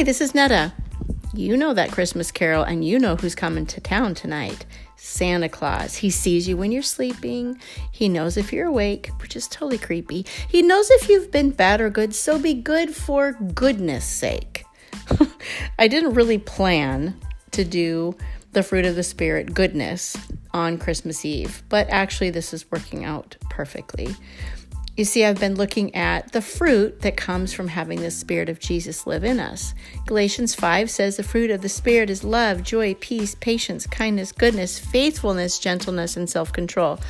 Hi, this is Netta. You know that Christmas carol, and you know who's coming to town tonight. Santa Claus. He sees you when you're sleeping. He knows if you're awake, which is totally creepy. He knows if you've been bad or good, so be good for goodness sake. I didn't really plan to do the fruit of the Spirit, goodness, on Christmas Eve, but actually, this is working out perfectly. You see, I've been looking at the fruit that comes from having the Spirit of Jesus live in us. Galatians 5 says the fruit of the Spirit is love, joy, peace, patience, kindness, goodness, faithfulness, gentleness, and self control.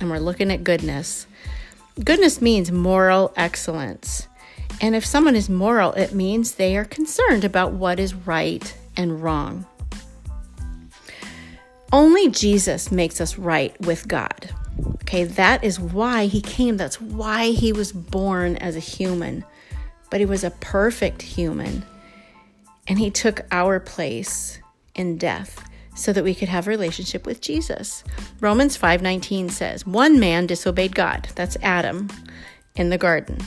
And we're looking at goodness. Goodness means moral excellence. And if someone is moral, it means they are concerned about what is right and wrong. Only Jesus makes us right with God. Okay, that is why he came. That's why he was born as a human. But he was a perfect human. And he took our place in death so that we could have a relationship with Jesus. Romans 5:19 says, "One man disobeyed God, that's Adam, in the garden,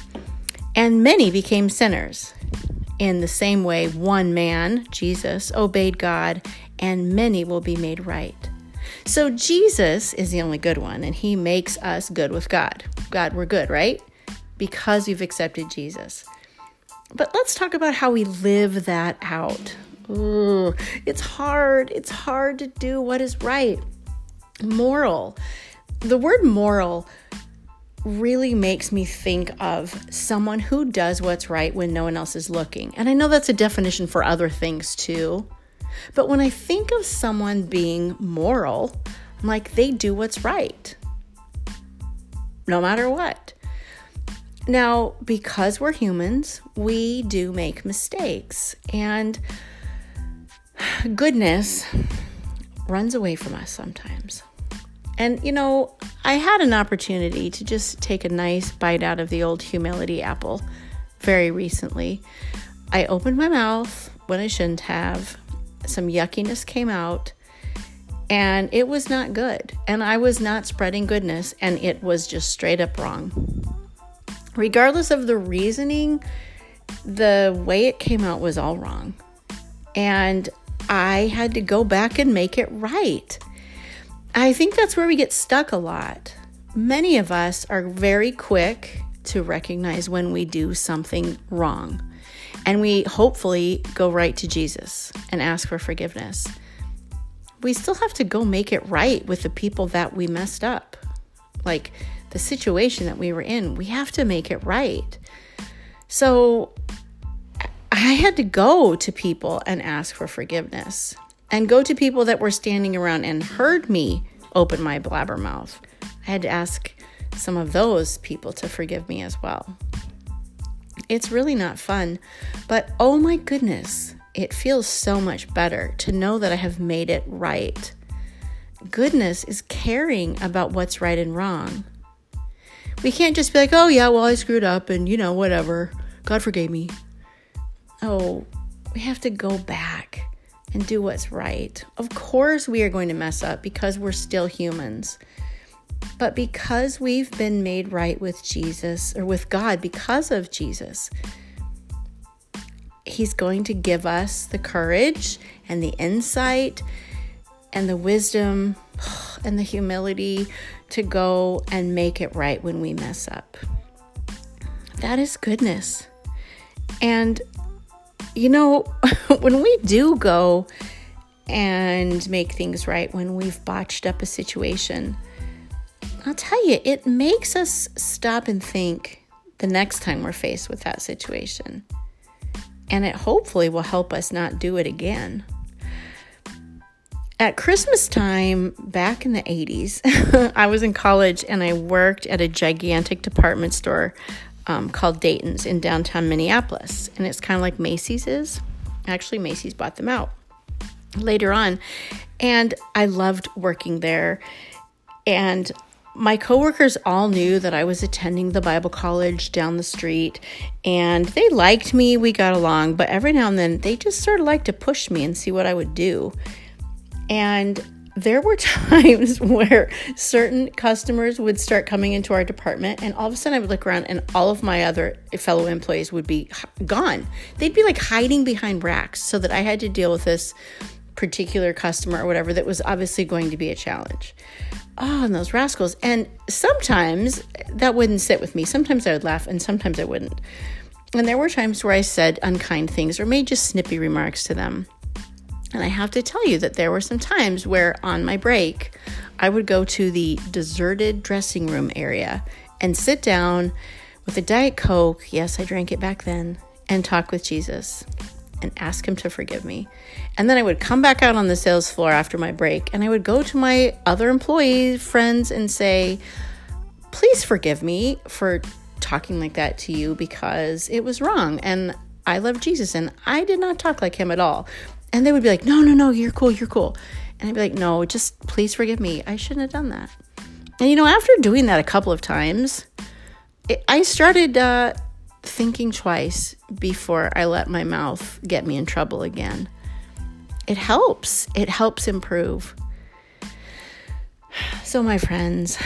and many became sinners. In the same way, one man, Jesus, obeyed God, and many will be made right." So Jesus is the only good one, and he makes us good with God. God, we're good, right? Because we've accepted Jesus. But let's talk about how we live that out. Ooh, it's hard. It's hard to do what is right. Moral. The word moral really makes me think of someone who does what's right when no one else is looking. And I know that's a definition for other things too. But when I think of someone being moral, I'm like, they do what's right, no matter what. Now, because we're humans, we do make mistakes, and goodness runs away from us sometimes. And you know, I had an opportunity to just take a nice bite out of the old humility apple very recently. I opened my mouth when I shouldn't have, some yuckiness came out and it was not good. And I was not spreading goodness, and it was just straight up wrong. Regardless of the reasoning, the way it came out was all wrong. And I had to go back and make it right. I think that's where we get stuck a lot. Many of us are very quick to recognize when we do something wrong. And we hopefully go right to Jesus and ask for forgiveness. We still have to go make it right with the people that we messed up. Like the situation that we were in, we have to make it right. So I had to go to people and ask for forgiveness and go to people that were standing around and heard me open my blabber mouth. I had to ask some of those people to forgive me as well. It's really not fun, but oh my goodness, it feels so much better to know that I have made it right. Goodness is caring about what's right and wrong. We can't just be like, oh, yeah, well, I screwed up and, you know, whatever. God forgave me. Oh, we have to go back and do what's right. Of course, we are going to mess up because we're still humans. But because we've been made right with Jesus or with God because of Jesus, He's going to give us the courage and the insight and the wisdom and the humility to go and make it right when we mess up. That is goodness. And, you know, when we do go and make things right, when we've botched up a situation, I'll tell you, it makes us stop and think the next time we're faced with that situation. And it hopefully will help us not do it again. At Christmas time back in the 80s, I was in college and I worked at a gigantic department store um, called Dayton's in downtown Minneapolis. And it's kind of like Macy's is. Actually, Macy's bought them out later on. And I loved working there. And my coworkers all knew that I was attending the Bible college down the street and they liked me. We got along, but every now and then they just sort of liked to push me and see what I would do. And there were times where certain customers would start coming into our department and all of a sudden I would look around and all of my other fellow employees would be gone. They'd be like hiding behind racks so that I had to deal with this particular customer or whatever that was obviously going to be a challenge. Oh, and those rascals. And sometimes that wouldn't sit with me. Sometimes I would laugh and sometimes I wouldn't. And there were times where I said unkind things or made just snippy remarks to them. And I have to tell you that there were some times where on my break, I would go to the deserted dressing room area and sit down with a Diet Coke. Yes, I drank it back then, and talk with Jesus and ask Him to forgive me. And then I would come back out on the sales floor after my break and I would go to my other employee friends and say, Please forgive me for talking like that to you because it was wrong. And I love Jesus and I did not talk like him at all. And they would be like, no, no, no, you're cool, you're cool. And I'd be like, no, just please forgive me. I shouldn't have done that. And you know, after doing that a couple of times, it, I started uh, thinking twice before I let my mouth get me in trouble again. It helps, it helps improve. So, my friends,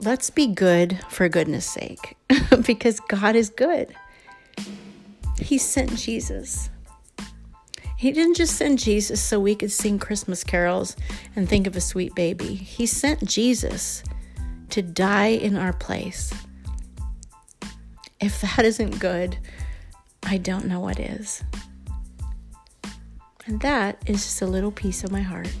let's be good for goodness sake because God is good. He sent Jesus. He didn't just send Jesus so we could sing Christmas carols and think of a sweet baby. He sent Jesus to die in our place. If that isn't good, I don't know what is. And that is just a little piece of my heart.